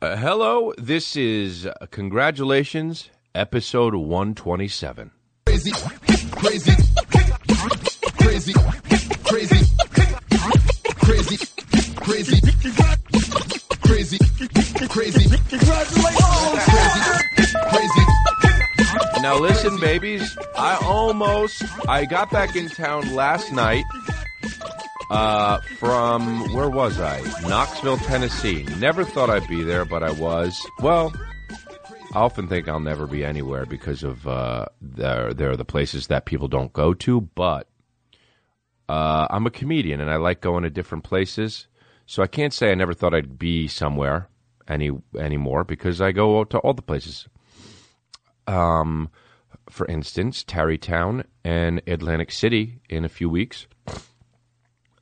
Uh, hello, this is uh, congratulations, episode 127. crazy, crazy, crazy, crazy, crazy, crazy, crazy, crazy, crazy, crazy. Now listen, babies, I almost I got back in town last night uh, from where was I? Knoxville, Tennessee. Never thought I'd be there, but I was. Well, I often think I'll never be anywhere because of uh, there there are the places that people don't go to. But uh, I'm a comedian and I like going to different places, so I can't say I never thought I'd be somewhere any anymore because I go to all the places. Um, for instance, Tarrytown and Atlantic City in a few weeks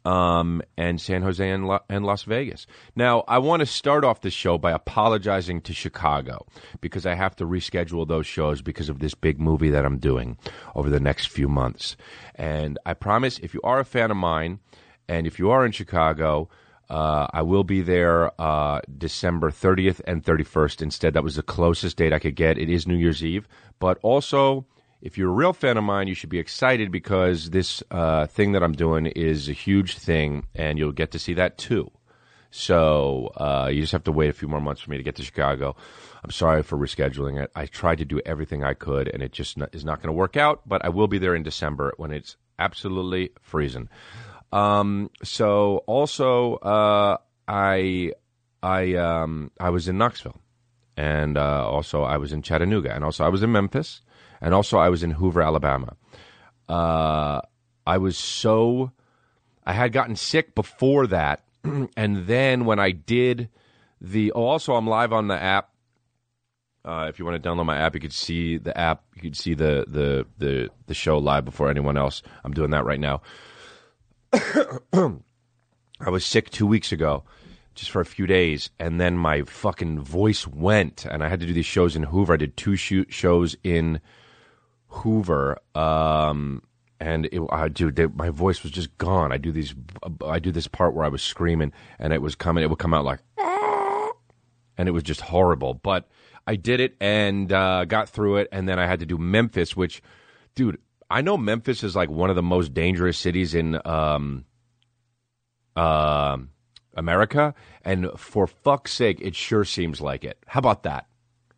um, and San Jose and, La- and Las Vegas. Now, I want to start off the show by apologizing to Chicago because I have to reschedule those shows because of this big movie that I'm doing over the next few months. And I promise, if you are a fan of mine, and if you are in Chicago, uh, I will be there uh, December 30th and 31st. Instead, that was the closest date I could get. It is New Year's Eve, but also if you're a real fan of mine, you should be excited because this uh, thing that I'm doing is a huge thing, and you'll get to see that too. So uh, you just have to wait a few more months for me to get to Chicago. I'm sorry for rescheduling it. I tried to do everything I could, and it just is not going to work out. But I will be there in December when it's absolutely freezing. Um, so also, uh, I I um, I was in Knoxville, and uh, also I was in Chattanooga, and also I was in Memphis and also I was in Hoover, Alabama. Uh, I was so I had gotten sick before that, and then when I did the oh, also I'm live on the app. Uh, if you want to download my app, you could see the app. You could see the the the the show live before anyone else. I'm doing that right now. I was sick two weeks ago, just for a few days, and then my fucking voice went, and I had to do these shows in Hoover. I did two shows in Hoover, um, and it, I dude, they, my voice was just gone. I do these, I do this part where I was screaming, and it was coming. It would come out like, and it was just horrible. But I did it and uh, got through it, and then I had to do Memphis, which, dude, I know Memphis is like one of the most dangerous cities in um, uh, America, and for fuck's sake, it sure seems like it. How about that?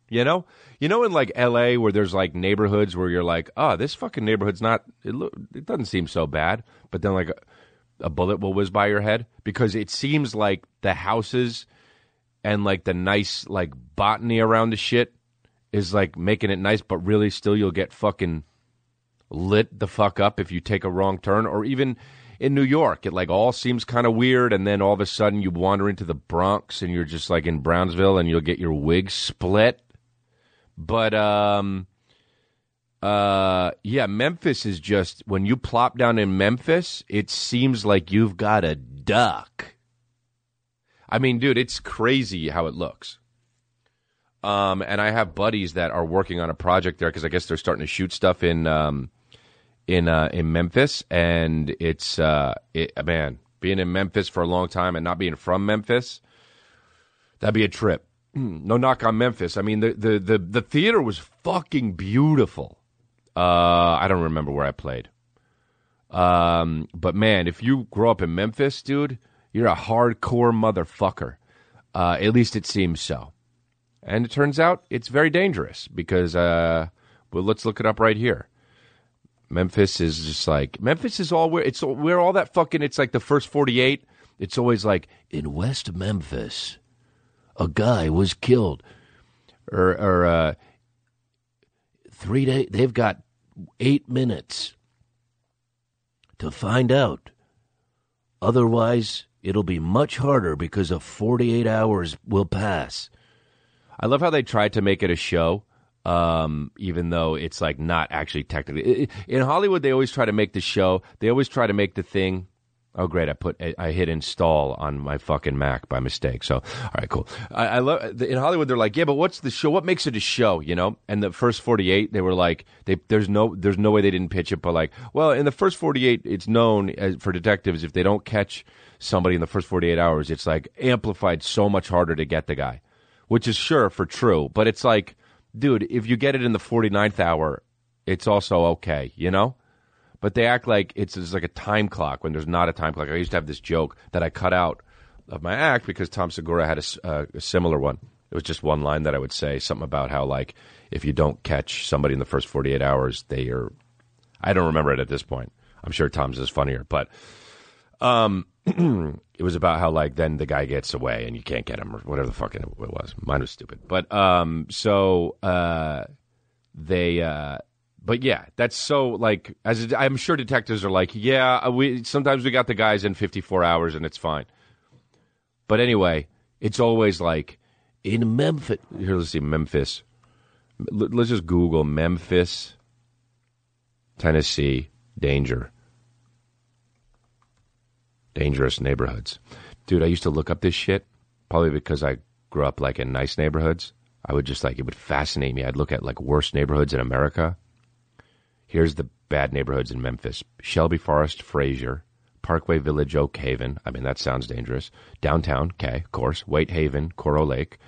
You know, you know, in like L.A. where there's like neighborhoods where you're like, oh, this fucking neighborhood's not. It, lo- it doesn't seem so bad, but then like a, a bullet will whiz by your head because it seems like the houses and like the nice like botany around the shit is like making it nice, but really still you'll get fucking lit the fuck up if you take a wrong turn or even in New York, it like all seems kind of weird, and then all of a sudden you wander into the Bronx and you're just like in Brownsville, and you'll get your wig split, but um, uh, yeah, Memphis is just when you plop down in Memphis, it seems like you've got a duck. I mean, dude, it's crazy how it looks. Um, and I have buddies that are working on a project there because I guess they're starting to shoot stuff in um, in uh, in Memphis, and it's uh, it, man being in Memphis for a long time and not being from Memphis, that'd be a trip. No knock on Memphis. I mean, the the the, the theater was fucking beautiful. Uh, I don't remember where I played. Um, but man, if you grow up in Memphis, dude, you're a hardcore motherfucker. Uh, at least it seems so. And it turns out it's very dangerous because, uh, well, let's look it up right here. Memphis is just like Memphis is all where it's where all that fucking. It's like the first forty eight. It's always like in West Memphis a guy was killed, or, or uh, three days. They've got eight minutes to find out. Otherwise, it'll be much harder because of 48 hours will pass. I love how they tried to make it a show, um, even though it's like not actually technically. In Hollywood, they always try to make the show, they always try to make the thing Oh, great! I put I hit install on my fucking Mac by mistake. So, all right, cool. I, I love in Hollywood. They're like, yeah, but what's the show? What makes it a show? You know? And the first forty eight, they were like, they there's no there's no way they didn't pitch it, but like, well, in the first forty eight, it's known as, for detectives if they don't catch somebody in the first forty eight hours, it's like amplified so much harder to get the guy. which is sure for true, but it's like, dude, if you get it in the 49th hour, it's also okay, you know? But they act like it's, it's like a time clock when there's not a time clock. I used to have this joke that I cut out of my act because Tom Segura had a, uh, a similar one. It was just one line that I would say, something about how, like, if you don't catch somebody in the first 48 hours, they are. I don't remember it at this point. I'm sure Tom's is funnier, but um, it was about how like then the guy gets away and you can't get him or whatever the fuck it was. Mine was stupid, but um, so uh, they uh, but yeah, that's so like as I'm sure detectives are like, yeah, uh, we sometimes we got the guys in 54 hours and it's fine. But anyway, it's always like in Memphis. Here, let's see, Memphis. Let's just Google Memphis, Tennessee danger. Dangerous neighborhoods. Dude, I used to look up this shit, probably because I grew up like in nice neighborhoods. I would just like, it would fascinate me. I'd look at like worst neighborhoods in America. Here's the bad neighborhoods in Memphis Shelby Forest, Frayser, Parkway Village, Oak Haven. I mean, that sounds dangerous. Downtown, okay, of course. White Haven, Coral Lake,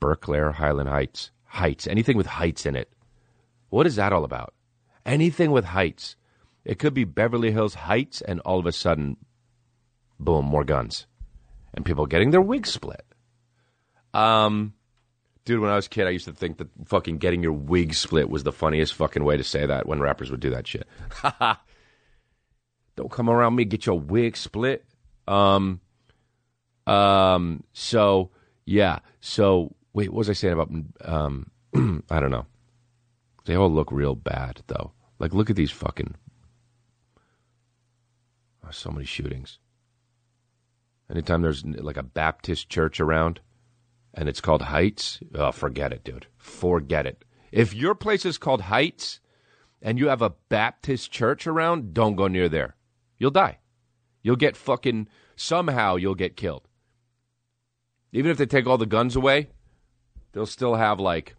Berclair, Highland Heights. Heights. Anything with heights in it. What is that all about? Anything with heights. It could be Beverly Hills Heights, and all of a sudden, boom, more guns. And people getting their wigs split. Um, dude, when I was a kid, I used to think that fucking getting your wig split was the funniest fucking way to say that when rappers would do that shit. Don't come around me, get your wig split. Um, um, so yeah, so wait, what was I saying about? Um, I don't know. They all look real bad though. Like, look at these fucking. Oh, so many shootings. Anytime there's like a Baptist church around, and it's called Heights, oh, forget it, dude. Forget it. If your place is called Heights, and you have a Baptist church around, don't go near there. You'll die. You'll get fucking somehow you'll get killed. Even if they take all the guns away, they'll still have like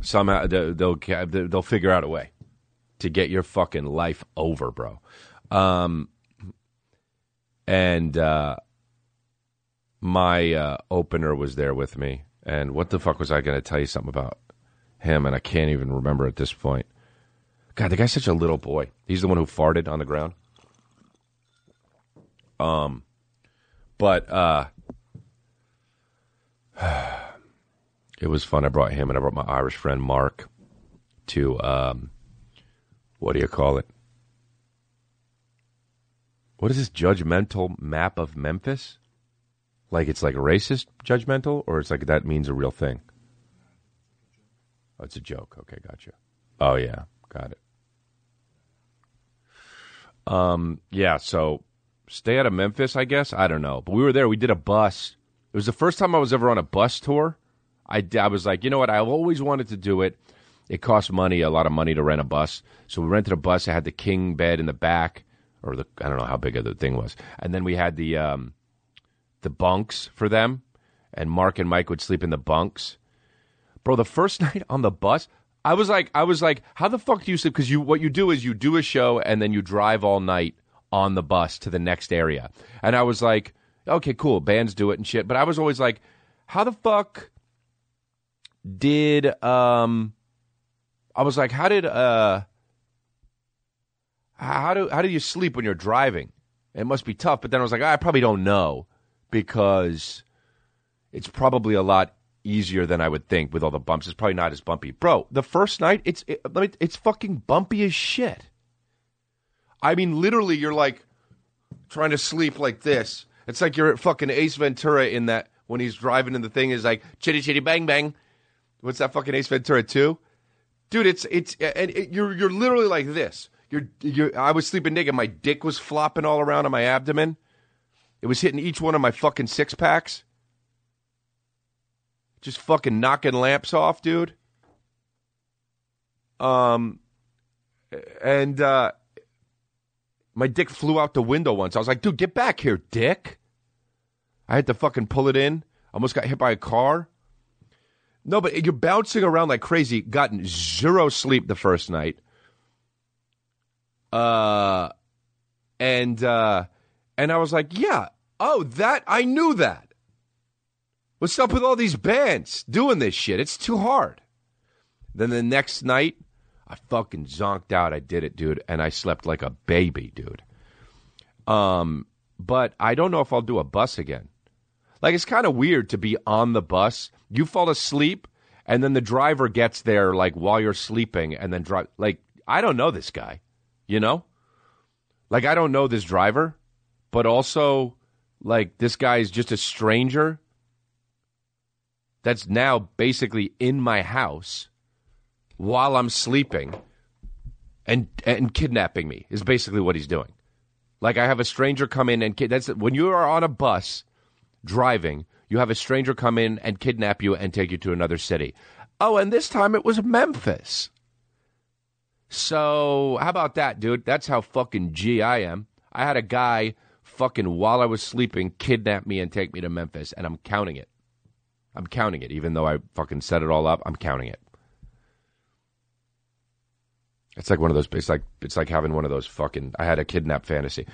somehow they'll they'll, they'll figure out a way to get your fucking life over, bro. Um, and uh, my uh, opener was there with me, and what the fuck was I going to tell you something about him? And I can't even remember at this point. God, the guy's such a little boy. He's the one who farted on the ground. Um, but uh, it was fun. I brought him and I brought my Irish friend Mark to um, what do you call it? What is this judgmental map of Memphis? Like it's like racist judgmental, or it's like that means a real thing? Oh, it's a joke. Okay, gotcha. Oh yeah, got it. Um, yeah. So stay out of Memphis, I guess. I don't know, but we were there. We did a bus. It was the first time I was ever on a bus tour. I, I was like, you know what? I've always wanted to do it. It costs money, a lot of money to rent a bus. So we rented a bus. It had the king bed in the back, or the I don't know how big the thing was, and then we had the um, the bunks for them, and Mark and Mike would sleep in the bunks. Bro, the first night on the bus, I was like, I was like, how the fuck do you sleep? Because you, what you do is you do a show and then you drive all night on the bus to the next area. And I was like, okay, cool, bands do it and shit. But I was always like, how the fuck did um? I was like, how did uh? How do how do you sleep when you're driving? It must be tough. But then I was like, I probably don't know because it's probably a lot easier than I would think with all the bumps. It's probably not as bumpy, bro. The first night, it's it, it's fucking bumpy as shit. I mean, literally, you're like trying to sleep like this. It's like you're at fucking Ace Ventura in that when he's driving and the thing is like chitty chitty bang bang. What's that fucking Ace Ventura two? Dude, it's it's and it, you're you're literally like this. You're you're. I was sleeping naked. My dick was flopping all around on my abdomen. It was hitting each one of my fucking six packs. Just fucking knocking lamps off, dude. Um, and uh, my dick flew out the window once. I was like, dude, get back here, dick. I had to fucking pull it in. Almost got hit by a car. No, but you're bouncing around like crazy. Gotten zero sleep the first night. Uh, and uh, and I was like, yeah, oh, that I knew that. What's up with all these bands doing this shit? It's too hard. Then the next night, I fucking zonked out. I did it, dude, and I slept like a baby, dude. Um, but I don't know if I'll do a bus again. Like it's kind of weird to be on the bus. You fall asleep, and then the driver gets there like while you're sleeping, and then drive. Like I don't know this guy, you know. Like I don't know this driver, but also like this guy is just a stranger that's now basically in my house while I'm sleeping and and kidnapping me is basically what he's doing. Like I have a stranger come in and kid- that's when you are on a bus driving, you have a stranger come in and kidnap you and take you to another city. Oh, and this time it was Memphis. So, how about that, dude? That's how fucking G I am. I had a guy fucking while I was sleeping kidnap me and take me to Memphis, and I'm counting it. I'm counting it, even though I fucking set it all up. I'm counting it. It's like one of those. It's like it's like having one of those fucking. I had a kidnap fantasy.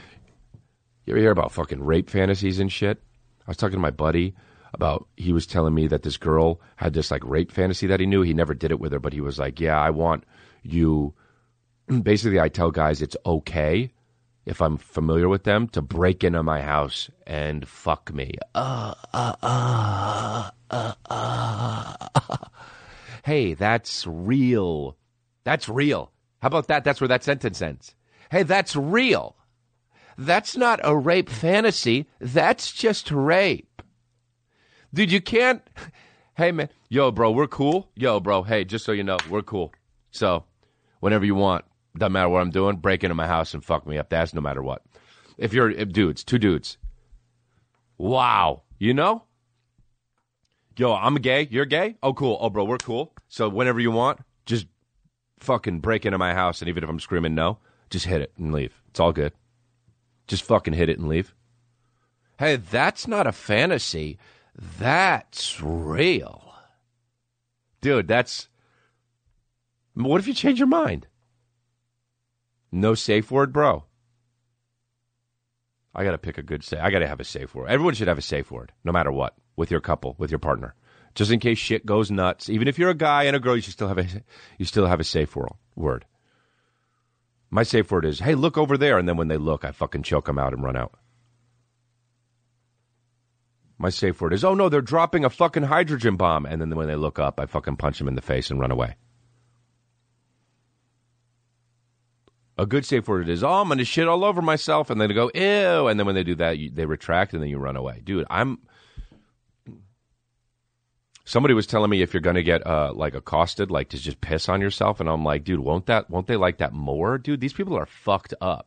You ever hear about fucking rape fantasies and shit? I was talking to my buddy about. He was telling me that this girl had this like rape fantasy that he knew. He never did it with her, but he was like, "Yeah, I want you." Basically, I tell guys it's okay if I'm familiar with them to break into my house and fuck me. Uh, uh, uh, uh, uh. Hey, that's real. That's real. How about that? That's where that sentence ends. Hey, that's real. That's not a rape fantasy. That's just rape. Dude, you can't. Hey, man. Yo, bro, we're cool. Yo, bro. Hey, just so you know, we're cool. So, whenever you want, doesn't matter what I'm doing, break into my house and fuck me up. That's no matter what. If you're if dudes, two dudes. Wow. You know? Yo, I'm gay. You're gay? Oh, cool. Oh, bro, we're cool. So, whenever you want, just fucking break into my house, and even if I'm screaming no, just hit it and leave. It's all good. Just fucking hit it and leave. Hey, that's not a fantasy. That's real. Dude, that's. What if you change your mind? No safe word, bro. I got to pick a good say. I got to have a safe word. Everyone should have a safe word, no matter what, with your couple, with your partner just in case shit goes nuts. Even if you're a guy and a girl, you should still have a you still have a safe word. My safe word is, "Hey, look over there," and then when they look, I fucking choke them out and run out. My safe word is, "Oh no, they're dropping a fucking hydrogen bomb," and then when they look up, I fucking punch them in the face and run away. A good safe word is, "Oh, I'm gonna shit all over myself," and then go, "Ew," and then when they do that, you, they retract and then you run away. Dude, I'm Somebody was telling me if you're going to get uh, like accosted, like to just piss on yourself, and I'm like, dude, won't that won't they like that more, dude? These people are fucked up.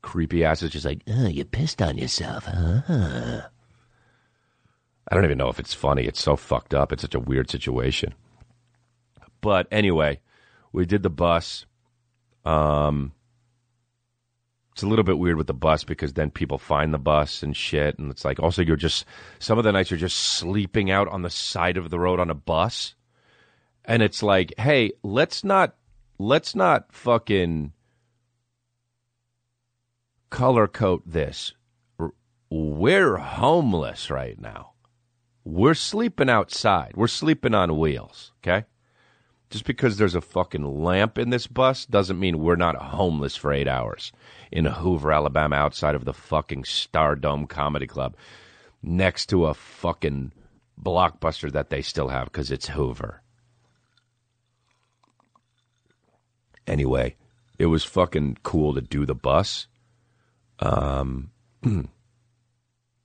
Creepy ass is just like, oh, you pissed on yourself, huh? I don't even know if it's funny. It's so fucked up. It's such a weird situation. But anyway, we did the bus. Um, it's a little bit weird with the bus because then people find the bus and shit, and it's like also you're just some of the nights you're just sleeping out on the side of the road on a bus, and it's like, hey, let's not let's not fucking color coat this. We're homeless right now. We're sleeping outside. We're sleeping on wheels. Okay. Just because there's a fucking lamp in this bus doesn't mean we're not homeless for eight hours in Hoover, Alabama, outside of the fucking Stardome Comedy Club, next to a fucking blockbuster that they still have because it's Hoover. Anyway, it was fucking cool to do the bus. Um,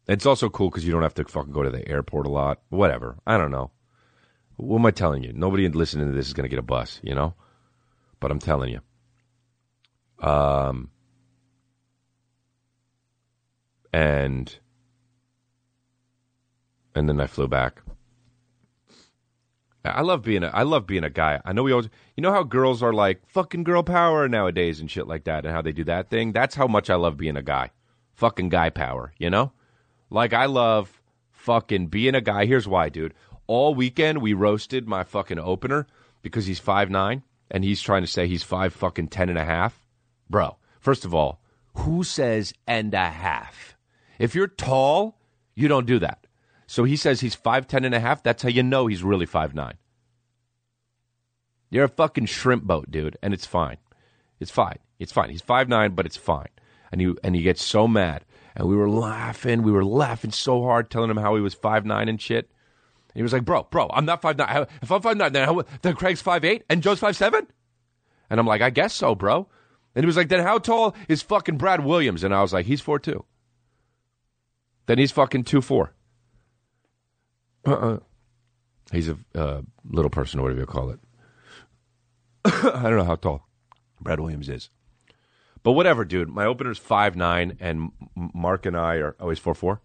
it's also cool because you don't have to fucking go to the airport a lot. Whatever. I don't know. What am I telling you? Nobody listening to this is going to get a bus, you know? But I'm telling you. Um, and and then I flew back. I love being a I love being a guy. I know we always you know how girls are like fucking girl power nowadays and shit like that and how they do that thing. That's how much I love being a guy. Fucking guy power, you know? Like I love fucking being a guy. Here's why, dude. All weekend we roasted my fucking opener because he's five nine and he's trying to say he's five fucking ten and a half. Bro, first of all, who says and a half? If you're tall, you don't do that. So he says he's 5'10 and a half. That's how you know he's really 5'9. You're a fucking shrimp boat, dude, and it's fine. It's fine. It's fine. He's 5'9, but it's fine. And he and he gets so mad. And we were laughing. We were laughing so hard, telling him how he was 5'9 and shit. He was like, bro, bro, I'm not 5'9. If I'm 5'9, then, how, then Craig's five eight and Joe's five seven. And I'm like, I guess so, bro. And he was like, then how tall is fucking Brad Williams? And I was like, he's four two. Then he's fucking 2'4. Uh-uh. He's a uh, little person, or whatever you call it. I don't know how tall Brad Williams is. But whatever, dude. My opener's five nine, and Mark and I are always four four.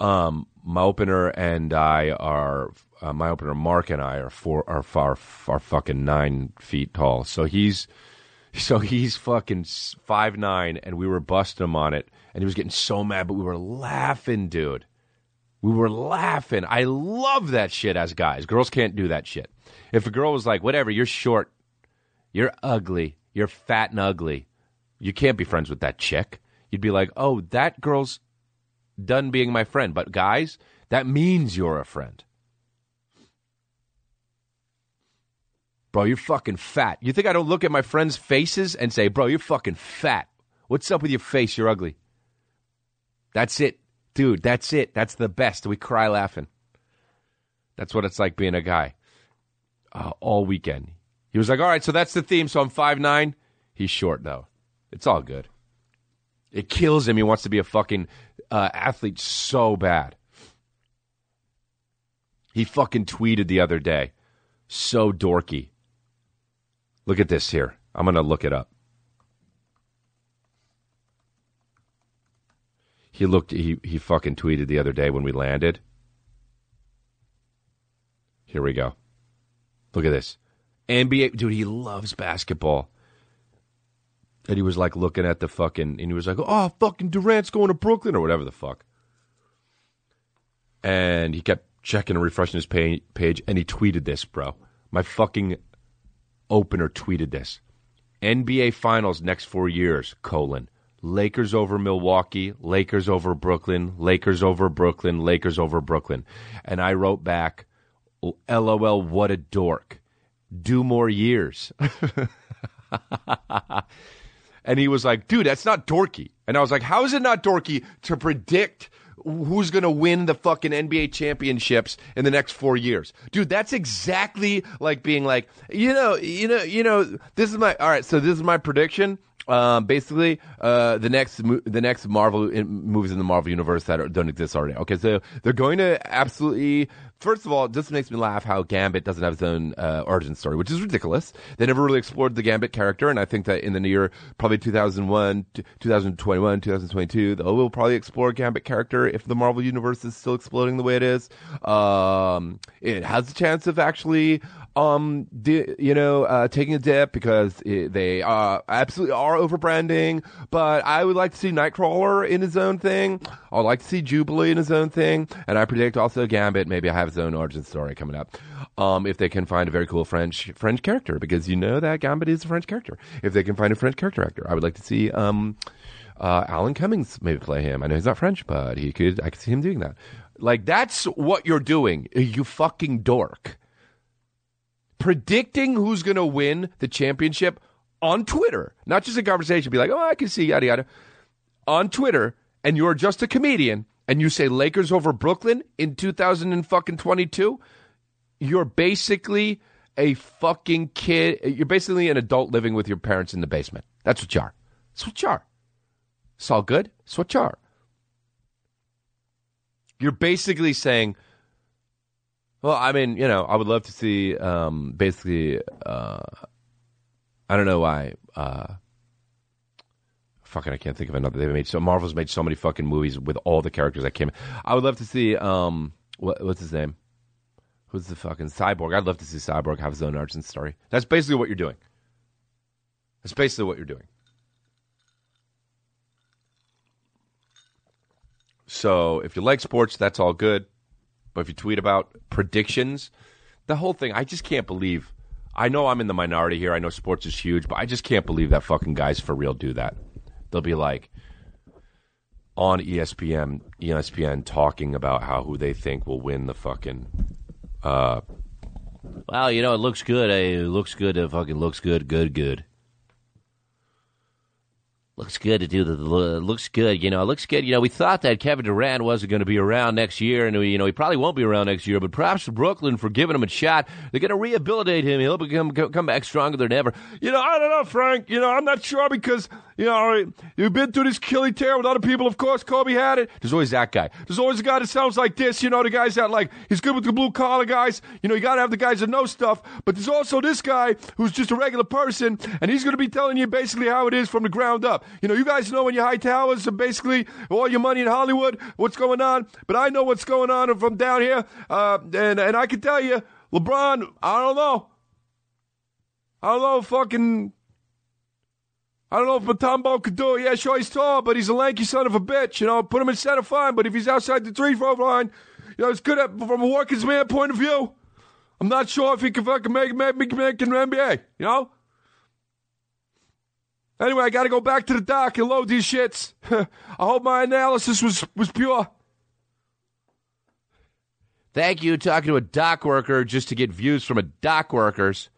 Um, my opener and I are uh, my opener. Mark and I are four are far far fucking nine feet tall. So he's so he's fucking five nine, and we were busting him on it, and he was getting so mad, but we were laughing, dude. We were laughing. I love that shit as guys. Girls can't do that shit. If a girl was like, whatever, you're short, you're ugly, you're fat and ugly, you can't be friends with that chick. You'd be like, oh, that girl's done being my friend. But guys, that means you're a friend. Bro, you're fucking fat. You think I don't look at my friends' faces and say, bro, you're fucking fat? What's up with your face? You're ugly. That's it. Dude, that's it. That's the best. We cry laughing. That's what it's like being a guy uh, all weekend. He was like, all right, so that's the theme. So I'm five nine. He's short, though. It's all good. It kills him. He wants to be a fucking uh, athlete so bad. He fucking tweeted the other day. So dorky. Look at this here. I'm going to look it up. He looked he he fucking tweeted the other day when we landed. Here we go. Look at this. NBA dude, he loves basketball. And he was like looking at the fucking and he was like, "Oh, fucking Durant's going to Brooklyn or whatever the fuck." And he kept checking and refreshing his page and he tweeted this, bro. My fucking opener tweeted this. NBA finals next 4 years, colon. Lakers over Milwaukee, Lakers over Brooklyn, Lakers over Brooklyn, Lakers over Brooklyn. And I wrote back, LOL, what a dork. Do more years. and he was like, dude, that's not dorky. And I was like, how is it not dorky to predict who's going to win the fucking NBA championships in the next four years. Dude, that's exactly like being like, you know, you know, you know, this is my, all right, so this is my prediction. Um, basically, uh, the next the next Marvel in, movies in the Marvel universe that are, don't exist already. Okay, so they're going to absolutely First of all, just makes me laugh how Gambit doesn't have his own uh, origin story, which is ridiculous. They never really explored the Gambit character, and I think that in the near, probably 2001, 2021, 2022, they will probably explore Gambit character if the Marvel Universe is still exploding the way it is. Um, it has a chance of actually um, you know, uh, taking a dip because it, they uh, absolutely are overbranding. But I would like to see Nightcrawler in his own thing. I'd like to see Jubilee in his own thing, and I predict also Gambit maybe I have his own origin story coming up. Um, if they can find a very cool French French character, because you know that Gambit is a French character. If they can find a French character actor, I would like to see um, uh, Alan Cummings maybe play him. I know he's not French, but he could. I could see him doing that. Like that's what you're doing, you fucking dork predicting who's going to win the championship on Twitter, not just a conversation. Be like, oh, I can see yada yada on Twitter, and you're just a comedian, and you say Lakers over Brooklyn in 2022. You're basically a fucking kid. You're basically an adult living with your parents in the basement. That's what you are. That's what you are. It's all good. It's what you are. You're basically saying well, I mean, you know, I would love to see um, basically. Uh, I don't know why. Uh, fucking, I can't think of another. They've made so Marvel's made so many fucking movies with all the characters that came. I would love to see. Um, what, what's his name? Who's the fucking cyborg? I'd love to see Cyborg have his own origin story. That's basically what you're doing. That's basically what you're doing. So if you like sports, that's all good. But if you tweet about predictions, the whole thing, I just can't believe. I know I'm in the minority here. I know sports is huge, but I just can't believe that fucking guys for real do that. They'll be like, on ESPN, ESPN talking about how who they think will win the fucking. Uh, Well, you know, it looks good. It looks good. It fucking looks good. Good, good. Looks good to do the. Looks good. You know, it looks good. You know, we thought that Kevin Durant wasn't going to be around next year, and you know he probably won't be around next year. But perhaps Brooklyn for giving him a shot, they're going to rehabilitate him. He'll become come back stronger than ever. you know, I don't know, Frank. You know, I'm not sure because you know you've been through this killing tear with other people. Of course, Kobe had it. There's always that guy. There's always a guy that sounds like this. You know, the guys that like he's good with the blue collar guys. You know, you got to have the guys that know stuff. But there's also this guy who's just a regular person, and he's going to be telling you basically how it is from the ground up. You know, you guys know in your high towers and basically all your money in Hollywood, what's going on. But I know what's going on from down here, uh, and and I can tell you, LeBron. I don't know. I don't know, fucking. I don't know if Mutombo could do it. Yeah, sure, he's tall, but he's a lanky son of a bitch. You know, put him in center, fine. But if he's outside the three throw line, you know, it's good at, from a workers' man point of view. I'm not sure if he can fucking make make make, make an NBA. You know. Anyway, I got to go back to the dock and load these shits. I hope my analysis was was pure. Thank you. Talking to a dock worker just to get views from a dock workers.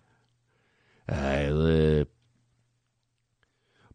I uh,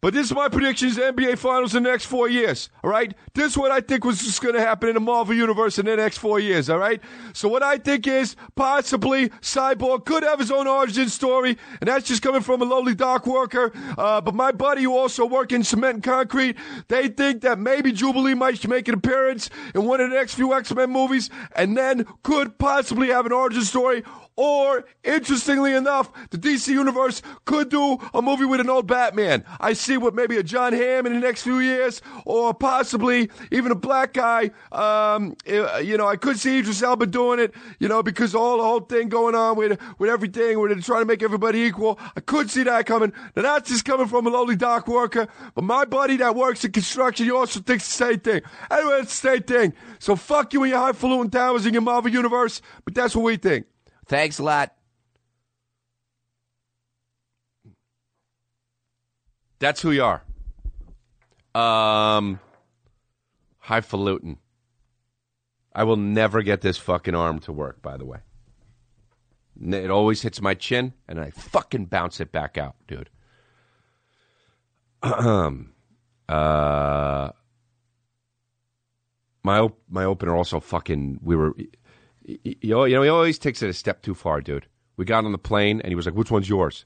But this is my predictions: NBA Finals in the next four years. All right, this is what I think was just going to happen in the Marvel universe in the next four years. All right, so what I think is possibly Cyborg could have his own origin story, and that's just coming from a lowly dock worker. Uh, but my buddy who also work in cement and concrete, they think that maybe Jubilee might make an appearance in one of the next few X Men movies, and then could possibly have an origin story. Or, interestingly enough, the DC Universe could do a movie with an old Batman. I see what maybe a John Hamm in the next few years, or possibly even a black guy. Um, eh, you know, I could see Idris Elba doing it, you know, because all the whole thing going on with, with everything, where they're trying to make everybody equal. I could see that coming. Now, that's just coming from a lowly dock worker, but my buddy that works in construction, he also thinks the same thing. Anyway, it's the same thing. So fuck you and your highfalutin towers in your Marvel Universe, but that's what we think. Thanks a lot. That's who you are. Um, highfalutin. I will never get this fucking arm to work. By the way, it always hits my chin, and I fucking bounce it back out, dude. Um, uh, my op- my opener also fucking. We were, you know, he always takes it a step too far, dude. We got on the plane, and he was like, "Which one's yours?"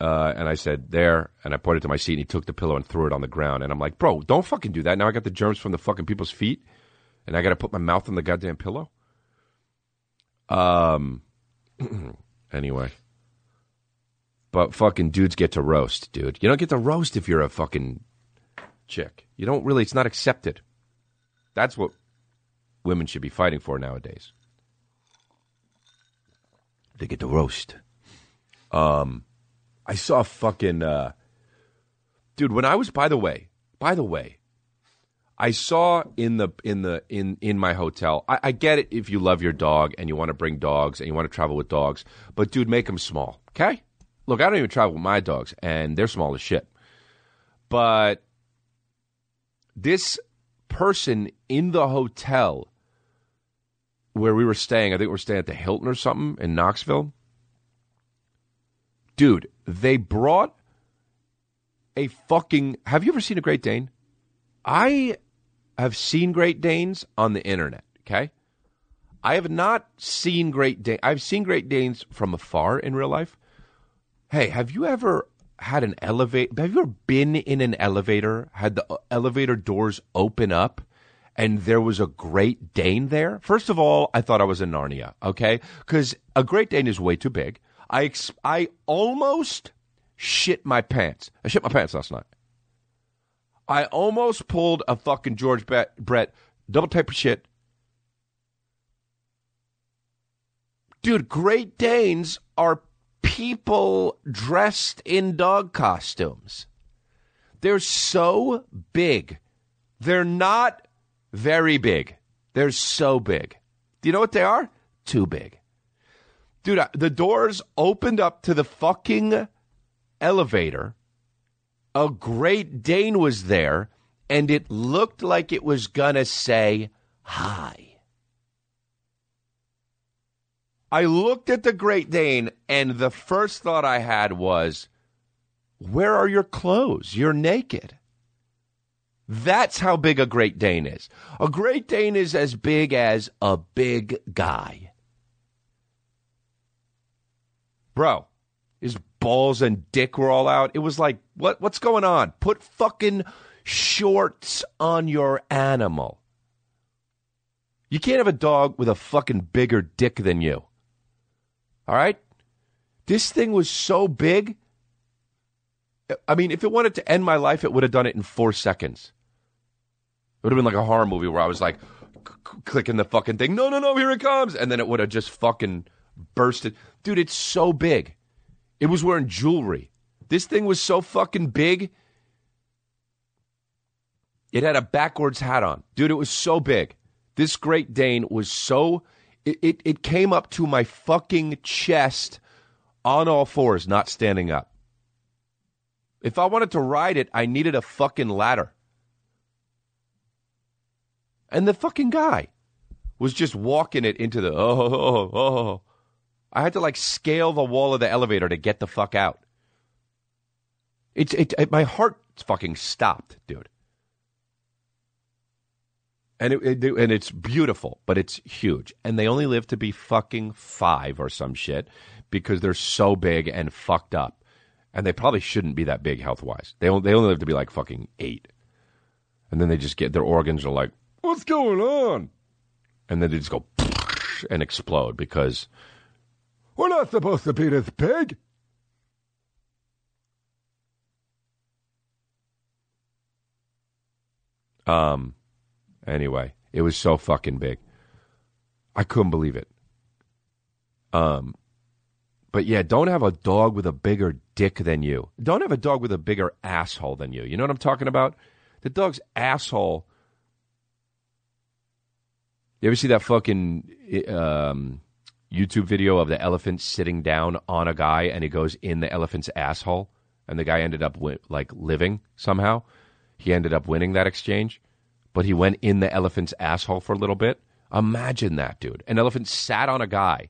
Uh, and I said, there. And I pointed to my seat, and he took the pillow and threw it on the ground. And I'm like, bro, don't fucking do that. Now I got the germs from the fucking people's feet, and I got to put my mouth on the goddamn pillow. Um, anyway. But fucking dudes get to roast, dude. You don't get to roast if you're a fucking chick. You don't really, it's not accepted. That's what women should be fighting for nowadays. They get the roast. Um, I saw fucking uh dude when I was by the way, by the way, I saw in the in the in in my hotel. I, I get it if you love your dog and you want to bring dogs and you want to travel with dogs, but dude, make them small, okay? Look, I don't even travel with my dogs, and they're small as shit. But this person in the hotel where we were staying, I think we were staying at the Hilton or something in Knoxville dude, they brought a fucking. Have you ever seen a Great Dane? I have seen Great Danes on the internet. Okay, I have not seen Great Dane. I've seen Great Danes from afar in real life. Hey, have you ever had an elevator? Have you ever been in an elevator? Had the uh, elevator doors open up? and there was a Great Dane there. First of all, I thought I was in Narnia, okay? Because a Great Dane is way too big. I ex- I almost shit my pants. I shit my pants last night. I almost pulled a fucking George Brett, Brett double type of shit. Dude, Great Danes are people dressed in dog costumes. They're so big. They're not very big. They're so big. Do you know what they are? Too big. Dude, the doors opened up to the fucking elevator. A Great Dane was there and it looked like it was gonna say hi. I looked at the Great Dane, and the first thought I had was, Where are your clothes? You're naked. That's how big a Great Dane is. A Great Dane is as big as a big guy. Bro, his balls and dick were all out. It was like, what what's going on? Put fucking shorts on your animal. You can't have a dog with a fucking bigger dick than you. All right? This thing was so big. I mean, if it wanted to end my life, it would have done it in four seconds. It would have been like a horror movie where I was like clicking the fucking thing. No, no, no, here it comes. And then it would have just fucking bursted. Dude, it's so big. It was wearing jewelry. This thing was so fucking big. It had a backwards hat on. Dude, it was so big. This Great Dane was so. It, it, it came up to my fucking chest on all fours, not standing up. If I wanted to ride it, I needed a fucking ladder. And the fucking guy was just walking it into the oh, oh, oh, oh. oh, oh. I had to like scale the wall of the elevator to get the fuck out. It's it, it my heart fucking stopped, dude. And it, it and it's beautiful, but it's huge. And they only live to be fucking five or some shit because they're so big and fucked up. And they probably shouldn't be that big health wise. They only, they only live to be like fucking eight. And then they just get their organs are like, what's going on? And then they just go and explode because we're not supposed to be this big. Um, anyway, it was so fucking big. I couldn't believe it. Um, but yeah, don't have a dog with a bigger dick than you. Don't have a dog with a bigger asshole than you. You know what I'm talking about? The dog's asshole. You ever see that fucking um, YouTube video of the elephant sitting down on a guy and he goes in the elephant's asshole and the guy ended up like living somehow? He ended up winning that exchange, but he went in the elephant's asshole for a little bit. Imagine that, dude. An elephant sat on a guy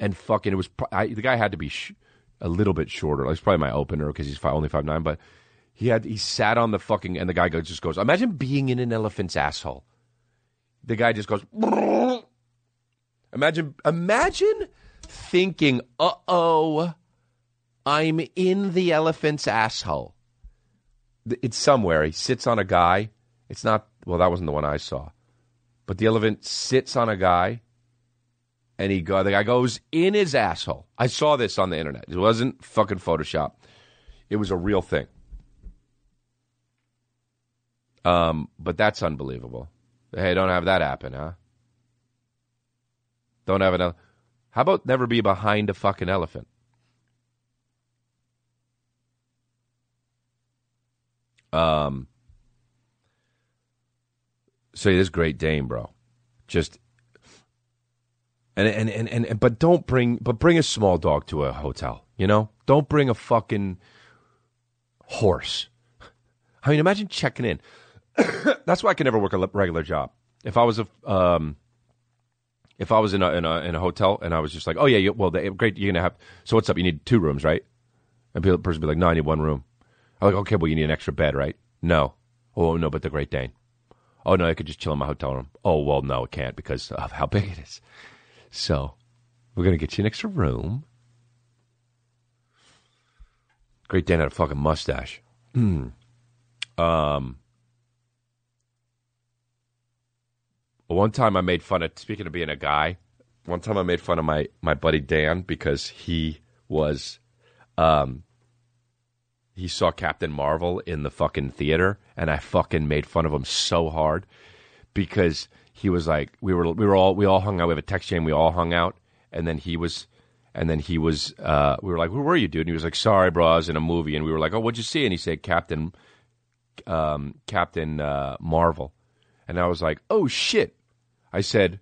and fucking it was I, the guy had to be sh- a little bit shorter. Like, it's probably my opener because he's fi- only five nine, but he had he sat on the fucking and the guy goes, just goes. Imagine being in an elephant's asshole. The guy just goes. Imagine imagine thinking, uh oh, I'm in the elephant's asshole. It's somewhere. He sits on a guy. It's not well, that wasn't the one I saw. But the elephant sits on a guy and he go the guy goes in his asshole. I saw this on the internet. It wasn't fucking Photoshop. It was a real thing. Um, but that's unbelievable. Hey, don't have that happen, huh? Don't have an. ele- How about never be behind a fucking elephant? Um. So this Great Dane, bro, just and and, and and and but don't bring but bring a small dog to a hotel. You know, don't bring a fucking horse. I mean, imagine checking in. That's why I can never work a regular job. If I was a um, if I was in a, in a in a hotel and I was just like, oh yeah, you, well, they, great, you're gonna have. So what's up? You need two rooms, right? And the person would be like, no, I need one room. I'm like, okay, well, you need an extra bed, right? No. Oh no, but the Great Dane. Oh no, I could just chill in my hotel room. Oh well, no, it can't because of how big it is. So we're gonna get you an extra room. Great Dan had a fucking mustache. Um. One time I made fun of speaking of being a guy. One time I made fun of my my buddy Dan because he was, um, he saw Captain Marvel in the fucking theater, and I fucking made fun of him so hard because he was like we were we were all we all hung out. We have a text chain. We all hung out, and then he was. And then he was, uh, we were like, where were you, dude? And he was like, sorry, bro, I was in a movie. And we were like, oh, what'd you see? And he said, Captain, um, Captain uh, Marvel. And I was like, oh, shit. I said,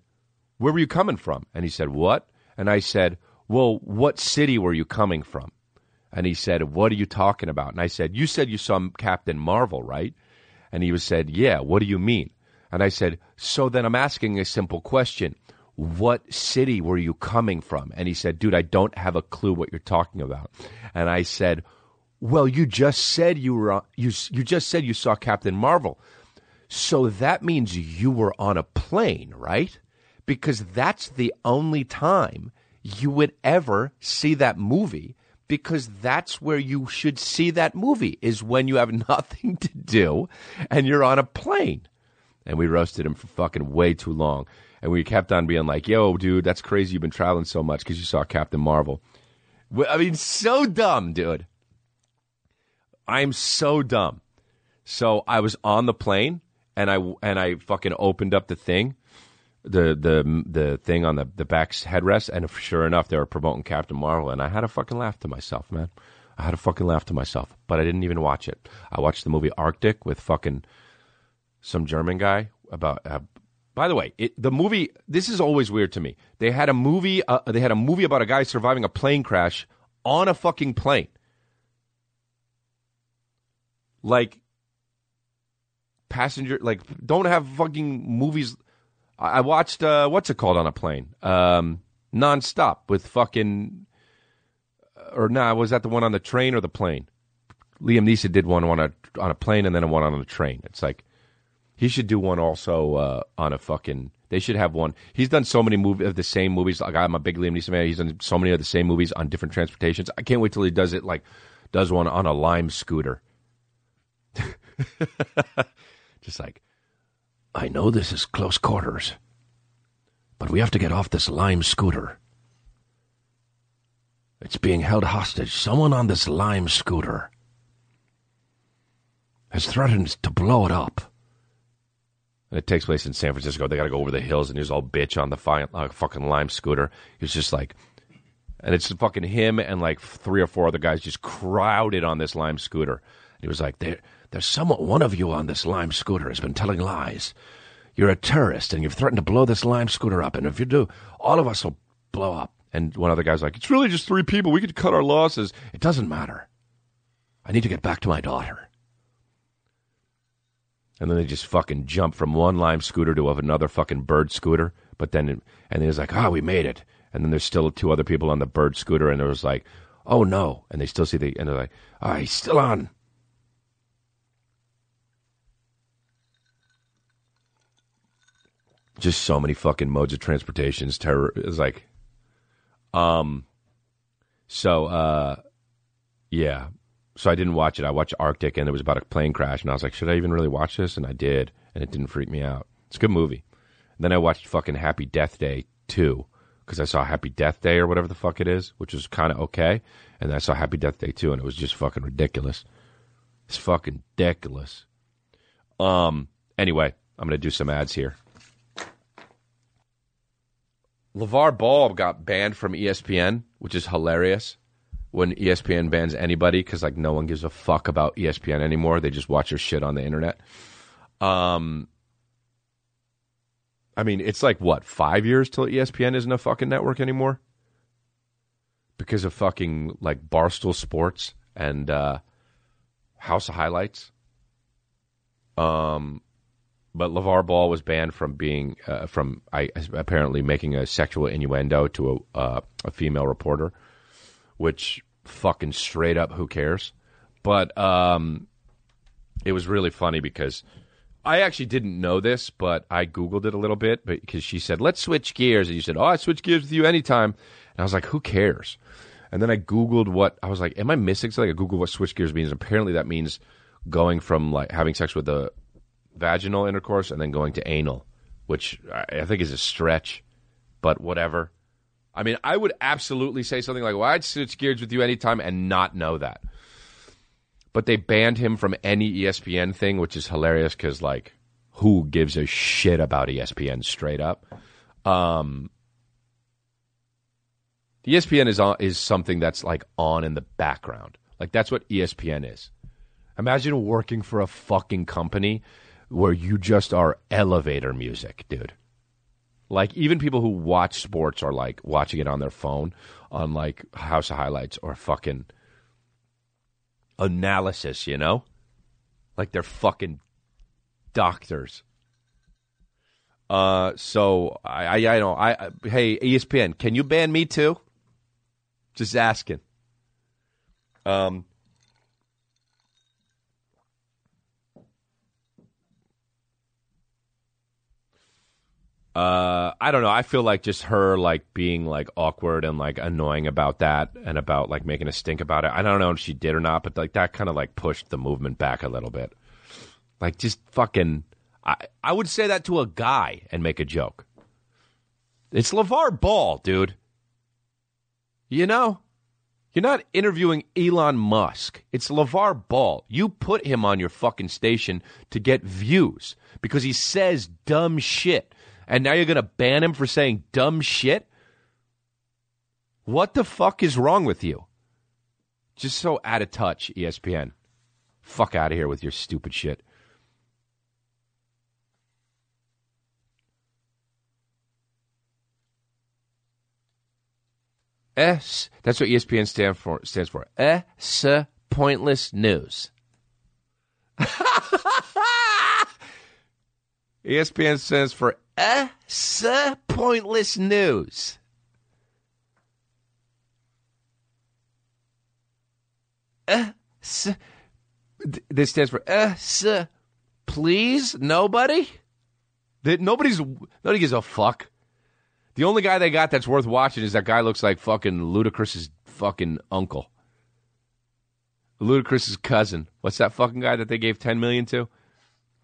where were you coming from? And he said, what? And I said, well, what city were you coming from? And he said, what are you talking about? And I said, you said you saw Captain Marvel, right? And he was said, Yeah, what do you mean? And I said, So then I'm asking a simple question. What city were you coming from? And he said, Dude, I don't have a clue what you're talking about. And I said, Well, you just said you were you you just said you saw Captain Marvel. So that means you were on a plane, right? Because that's the only time you would ever see that movie because that's where you should see that movie is when you have nothing to do and you're on a plane. And we roasted him for fucking way too long. And we kept on being like, yo, dude, that's crazy you've been traveling so much because you saw Captain Marvel. I mean, so dumb, dude. I'm so dumb. So I was on the plane and I and I fucking opened up the thing, the the the thing on the the back headrest, and sure enough, they were promoting Captain Marvel, and I had a fucking laugh to myself, man. I had a fucking laugh to myself, but I didn't even watch it. I watched the movie Arctic with fucking some German guy about. Uh, by the way, it, the movie. This is always weird to me. They had a movie. Uh, they had a movie about a guy surviving a plane crash on a fucking plane. Like passenger like don't have fucking movies i, I watched uh what's it called on a plane? Um nonstop with fucking or nah was that the one on the train or the plane? Liam neeson did one on a on a plane and then one on a train. It's like he should do one also uh on a fucking they should have one. He's done so many movies of the same movies. Like i'm a big liam neeson fan. He's done so many of the same movies on different transportations. I can't wait till he does it like does one on a lime scooter. Just like, I know this is close quarters, but we have to get off this lime scooter. It's being held hostage. Someone on this lime scooter has threatened to blow it up. And it takes place in San Francisco. They got to go over the hills, and he's all bitch on the fi- uh, fucking lime scooter. He's just like, and it's fucking him and like three or four other guys just crowded on this lime scooter. And he was like, there, there's someone, one of you on this lime scooter has been telling lies. You're a terrorist and you've threatened to blow this lime scooter up. And if you do, all of us will blow up. And one other guy's like, it's really just three people. We could cut our losses. It doesn't matter. I need to get back to my daughter. And then they just fucking jump from one lime scooter to another fucking bird scooter. But then, and then it's like, ah, oh, we made it. And then there's still two other people on the bird scooter, and it was like, oh no. And they still see the, and they're like, ah, oh, he's still on. Just so many fucking modes of transportations. Terror is like, um, so uh, yeah. So I didn't watch it. I watched Arctic, and it was about a plane crash, and I was like, should I even really watch this? And I did, and it didn't freak me out. It's a good movie. And then I watched fucking Happy Death Day two because I saw Happy Death Day or whatever the fuck it is, which was kind of okay. And I saw Happy Death Day two, and it was just fucking ridiculous. It's fucking ridiculous. Um. Anyway, I'm gonna do some ads here. LaVar Ball got banned from ESPN, which is hilarious when ESPN bans anybody because like no one gives a fuck about ESPN anymore. They just watch their shit on the internet. Um, I mean, it's like what five years till ESPN isn't a fucking network anymore because of fucking like Barstool Sports and uh, House of Highlights. Um, but LaVar Ball was banned from being uh, from I, apparently making a sexual innuendo to a, uh, a female reporter, which fucking straight up who cares? But um, it was really funny because I actually didn't know this, but I googled it a little bit because she said let's switch gears, and you said oh I switch gears with you anytime, and I was like who cares? And then I googled what I was like, am I missing something? I googled what switch gears means. Apparently that means going from like having sex with a vaginal intercourse and then going to anal, which I think is a stretch, but whatever. I mean, I would absolutely say something like, well, I'd switch gears with you anytime and not know that. But they banned him from any ESPN thing, which is hilarious because, like, who gives a shit about ESPN straight up? Um, ESPN is on, is something that's like on in the background. Like that's what ESPN is. Imagine working for a fucking company where you just are elevator music, dude. Like even people who watch sports are like watching it on their phone on like House of Highlights or fucking analysis, you know? Like they're fucking doctors. Uh, so I, I, I know, I, I, hey, ESPN, can you ban me too? Just asking. Um, uh, I don't know. I feel like just her like being like awkward and like annoying about that and about like making a stink about it. I don't know if she did or not, but like that kind of like pushed the movement back a little bit. Like just fucking I I would say that to a guy and make a joke. It's LaVar Ball, dude. You know? You're not interviewing Elon Musk. It's LaVar Ball. You put him on your fucking station to get views because he says dumb shit. And now you're going to ban him for saying dumb shit? What the fuck is wrong with you? Just so out of touch, ESPN. Fuck out of here with your stupid shit. S. That's what ESPN stand for, stands for. S. Pointless news. ESPN stands for S. Pointless news. S. This stands for S. Please, nobody. That nobody's nobody gives a fuck. The only guy they got that's worth watching is that guy looks like fucking Ludacris's fucking uncle. Ludacris's cousin. What's that fucking guy that they gave 10 million to?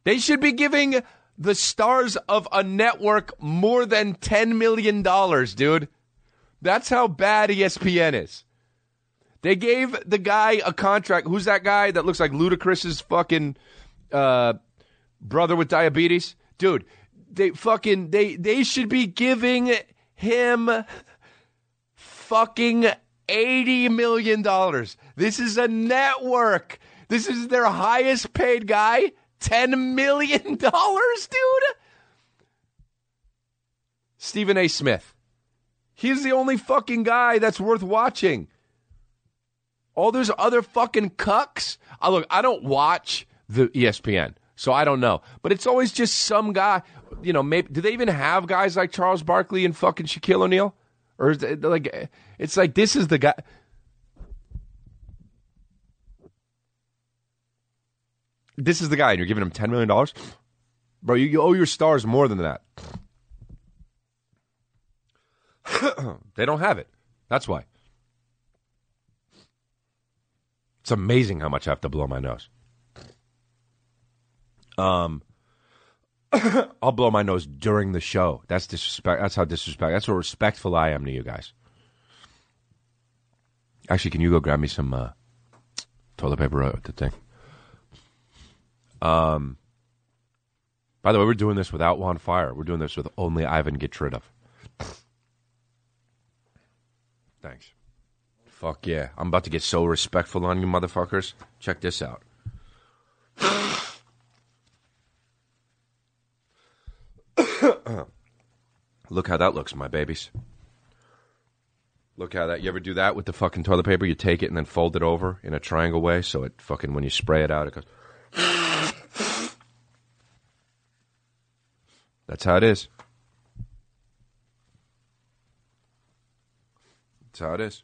They should be giving the stars of a network more than 10 million dollars, dude. That's how bad ESPN is. They gave the guy a contract. Who's that guy that looks like Ludacris's fucking uh, brother with diabetes? Dude, they fucking they they should be giving him fucking 80 million dollars. This is a network. This is their highest paid guy. 10 million dollars, dude. Stephen A. Smith. He's the only fucking guy that's worth watching. All those other fucking cucks. I look, I don't watch the ESPN, so I don't know. But it's always just some guy. You know, maybe do they even have guys like Charles Barkley and fucking Shaquille O'Neal? Or is it like it's like this is the guy. This is the guy, and you're giving him ten million dollars, bro. You, you owe your stars more than that. they don't have it. That's why. It's amazing how much I have to blow my nose. Um, I'll blow my nose during the show. That's disrespect. That's how disrespect. That's how respectful I am to you guys. Actually, can you go grab me some uh, toilet paper? Uh, the thing. Um. By the way, we're doing this without Juan Fire. We're doing this with only Ivan Get rid of. Thanks. Fuck yeah. I'm about to get so respectful on you motherfuckers. Check this out. Look how that looks, my babies. Look how that. You ever do that with the fucking toilet paper? You take it and then fold it over in a triangle way, so it fucking when you spray it out, it goes. That's how it is. That's how it is.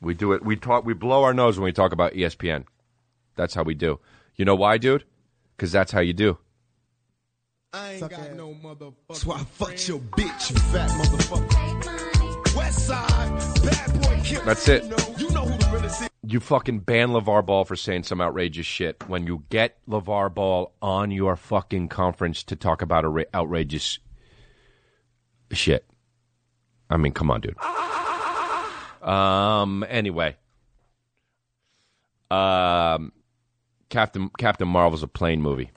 We do it. We talk. We blow our nose when we talk about ESPN. That's how we do. You know why, dude? Because that's how you do. I ain't got no motherfucker. So I fucked your bitch, you fat motherfucker. West side, bad boy killer. That's it. You know who the realest is. You fucking ban LaVar Ball for saying some outrageous shit when you get LaVar Ball on your fucking conference to talk about outra- outrageous shit. I mean, come on, dude. Um. Anyway, um, Captain Captain Marvel's a plane movie.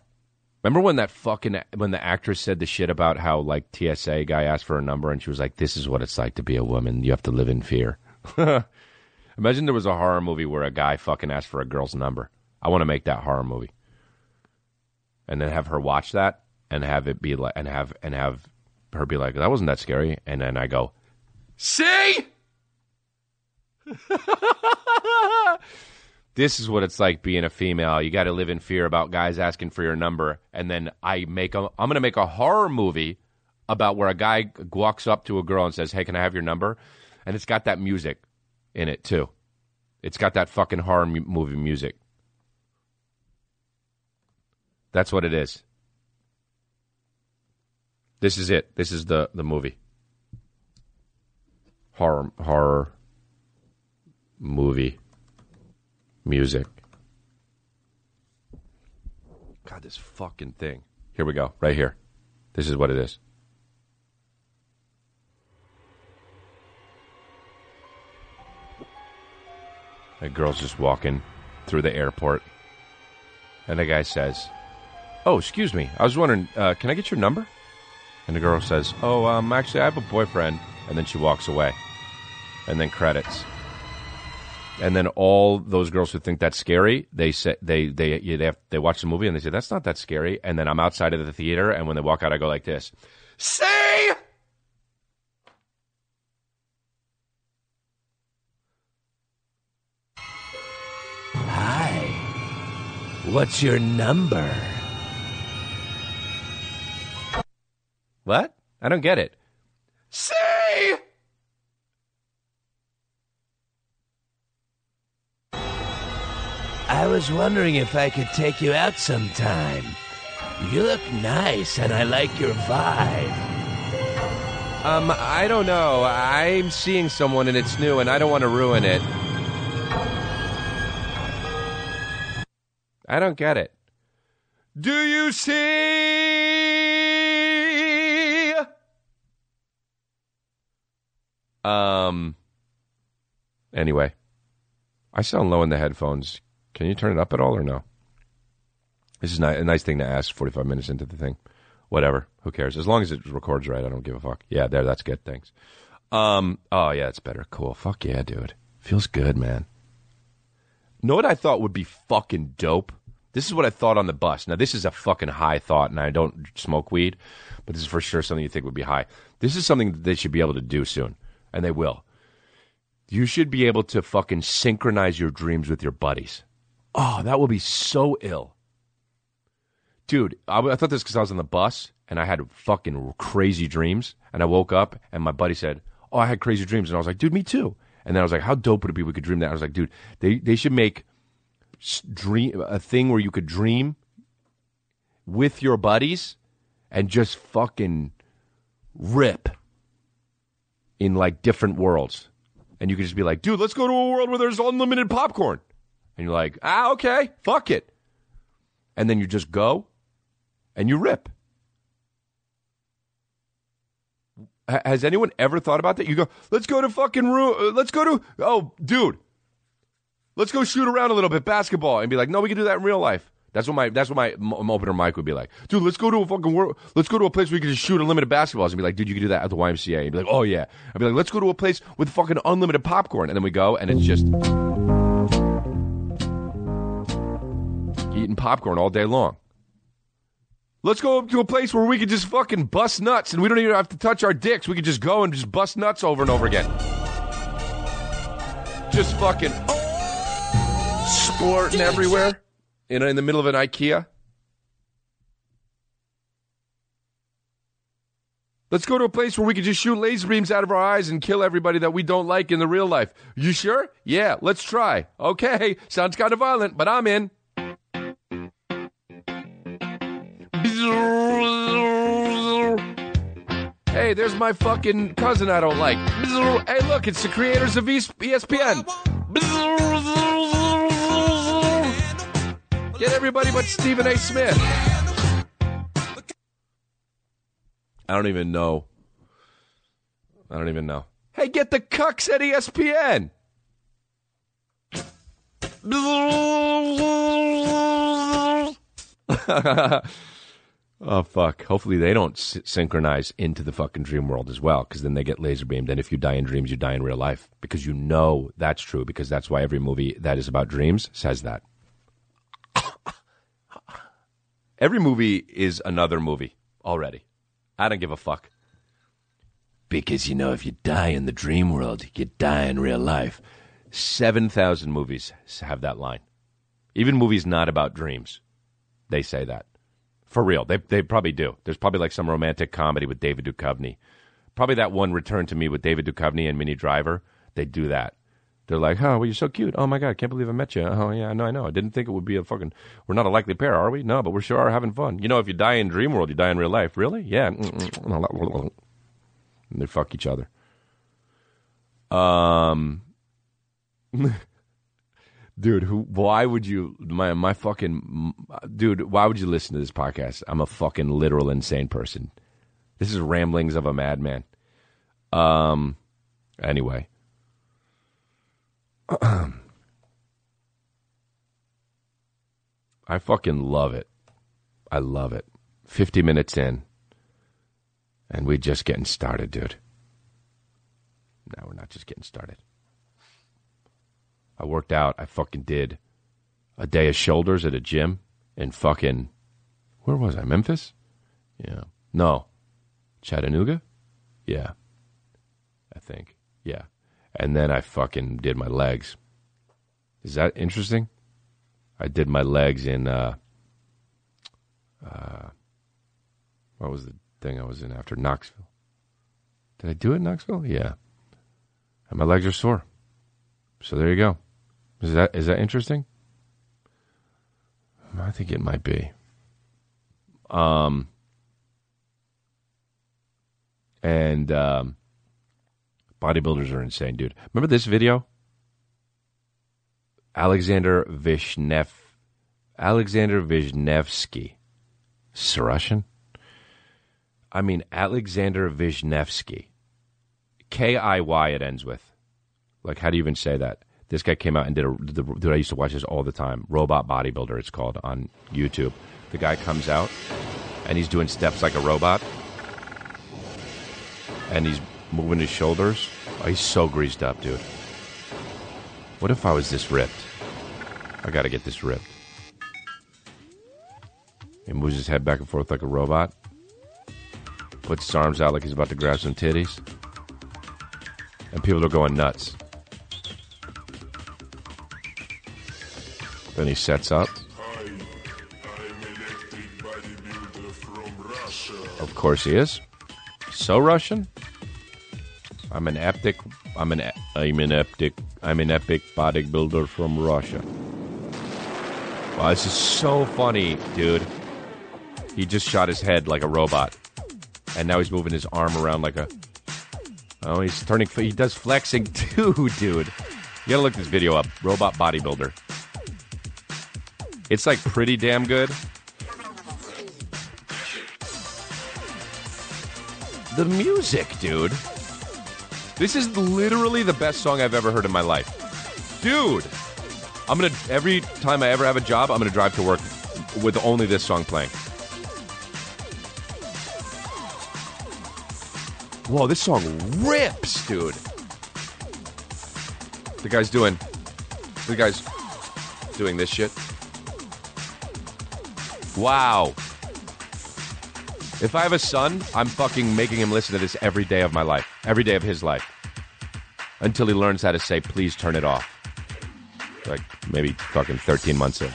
Remember when that fucking when the actress said the shit about how like TSA guy asked for a number and she was like, "This is what it's like to be a woman. You have to live in fear." Imagine there was a horror movie where a guy fucking asked for a girl's number. I want to make that horror movie, and then have her watch that and have it be like and have and have her be like, "That wasn't that scary," and then I go, "See." this is what it's like being a female. You got to live in fear about guys asking for your number, and then I make a. I'm going to make a horror movie about where a guy walks up to a girl and says, "Hey, can I have your number?" And it's got that music in it too. It's got that fucking horror movie music. That's what it is. This is it. This is the the movie. Horror horror movie music. God, this fucking thing. Here we go. Right here. This is what it is. A girl's just walking through the airport, and the guy says, "Oh, excuse me. I was wondering, uh, can I get your number?" And the girl says, "Oh, um, actually, I have a boyfriend." And then she walks away, and then credits. And then all those girls who think that's scary, they say they they they, have, they watch the movie and they say that's not that scary. And then I'm outside of the theater, and when they walk out, I go like this: "See." What's your number? What? I don't get it. Say! I was wondering if I could take you out sometime. You look nice and I like your vibe. Um, I don't know. I'm seeing someone and it's new, and I don't want to ruin it. I don't get it. Do you see? Um. Anyway, I sound low in the headphones. Can you turn it up at all or no? This is ni- a nice thing to ask 45 minutes into the thing. Whatever. Who cares? As long as it records right, I don't give a fuck. Yeah, there. That's good. Thanks. Um. Oh yeah, it's better. Cool. Fuck yeah, dude. Feels good, man. Know what I thought would be fucking dope? This is what I thought on the bus. Now, this is a fucking high thought, and I don't smoke weed, but this is for sure something you think would be high. This is something that they should be able to do soon, and they will. You should be able to fucking synchronize your dreams with your buddies. Oh, that would be so ill. Dude, I, I thought this because I was on the bus and I had fucking crazy dreams, and I woke up and my buddy said, "Oh, I had crazy dreams," and I was like, "Dude, me too." And then I was like, "How dope would it be we could dream that?" I was like, "Dude, they they should make dream a thing where you could dream with your buddies and just fucking rip in like different worlds." And you could just be like, "Dude, let's go to a world where there's unlimited popcorn." And you're like, "Ah, okay, fuck it." And then you just go and you rip. Has anyone ever thought about that? You go, let's go to fucking room. Uh, let's go to, oh, dude, let's go shoot around a little bit basketball and be like, no, we can do that in real life. That's what my that's what my m- opener mic would be like. Dude, let's go to a fucking world. Let's go to a place where you can just shoot unlimited basketballs and be like, dude, you can do that at the YMCA. And be like, oh yeah. I'd be like, let's go to a place with fucking unlimited popcorn. And then we go and it's just eating popcorn all day long. Let's go to a place where we could just fucking bust nuts and we don't even have to touch our dicks. We could just go and just bust nuts over and over again. Just fucking sporting everywhere in, in the middle of an IKEA. Let's go to a place where we could just shoot laser beams out of our eyes and kill everybody that we don't like in the real life. You sure? Yeah, let's try. Okay, sounds kind of violent, but I'm in. Hey, there's my fucking cousin I don't like. Hey, look, it's the creators of ESPN. Get everybody but Stephen A. Smith. I don't even know. I don't even know. Hey, get the cucks at ESPN. Oh fuck! Hopefully they don't s- synchronize into the fucking dream world as well, because then they get laser beamed. And if you die in dreams, you die in real life, because you know that's true. Because that's why every movie that is about dreams says that. every movie is another movie already. I don't give a fuck. Because you know, if you die in the dream world, you die in real life. 7,000 movies have that line. Even movies not about dreams, they say that. For real. They, they probably do. There's probably like some romantic comedy with David Duchovny. Probably that one Return to Me with David Duchovny and Minnie Driver. They do that. They're like, oh, well, you're so cute. Oh, my God, I can't believe I met you. Oh, yeah, I know, I know. I didn't think it would be a fucking. We're not a likely pair, are we? No, but we're sure are having fun. You know, if you die in dream world, you die in real life. Really? Yeah. And they fuck each other. Um, dude, who? Why would you? My my fucking dude. Why would you listen to this podcast? I'm a fucking literal insane person. This is ramblings of a madman. Um. Anyway. I fucking love it. I love it. 50 minutes in, and we're just getting started, dude. No, we're not just getting started. I worked out. I fucking did a day of shoulders at a gym in fucking where was I? Memphis? Yeah. No. Chattanooga? Yeah. I think. Yeah. And then I fucking did my legs. Is that interesting? I did my legs in uh uh what was the thing I was in after Knoxville? Did I do it in Knoxville? Yeah. And my legs are sore. So there you go. Is that is that interesting? I think it might be. Um, and um, bodybuilders are insane, dude. Remember this video? Alexander Vishnev, Alexander Vishnevsky, it's Russian. I mean Alexander Vishnevsky, K I Y. It ends with. Like, how do you even say that? This guy came out and did a. The, dude, I used to watch this all the time. Robot Bodybuilder, it's called on YouTube. The guy comes out and he's doing steps like a robot, and he's moving his shoulders. Oh, he's so greased up, dude. What if I was this ripped? I got to get this ripped. He moves his head back and forth like a robot. Puts his arms out like he's about to grab some titties. And people are going nuts. Then he sets up. Of course he is. So Russian. I'm an epic. I'm an. I'm an epic. I'm an epic bodybuilder from Russia. Wow, this is so funny, dude. He just shot his head like a robot, and now he's moving his arm around like a. Oh, he's turning. He does flexing too, dude. You gotta look this video up. Robot bodybuilder. It's like pretty damn good. The music, dude. This is literally the best song I've ever heard in my life. Dude, I'm gonna, every time I ever have a job, I'm gonna drive to work with only this song playing. Whoa, this song rips, dude. The guy's doing, the guy's doing this shit. Wow. If I have a son, I'm fucking making him listen to this every day of my life, every day of his life, until he learns how to say, please turn it off. Like maybe fucking 13 months in.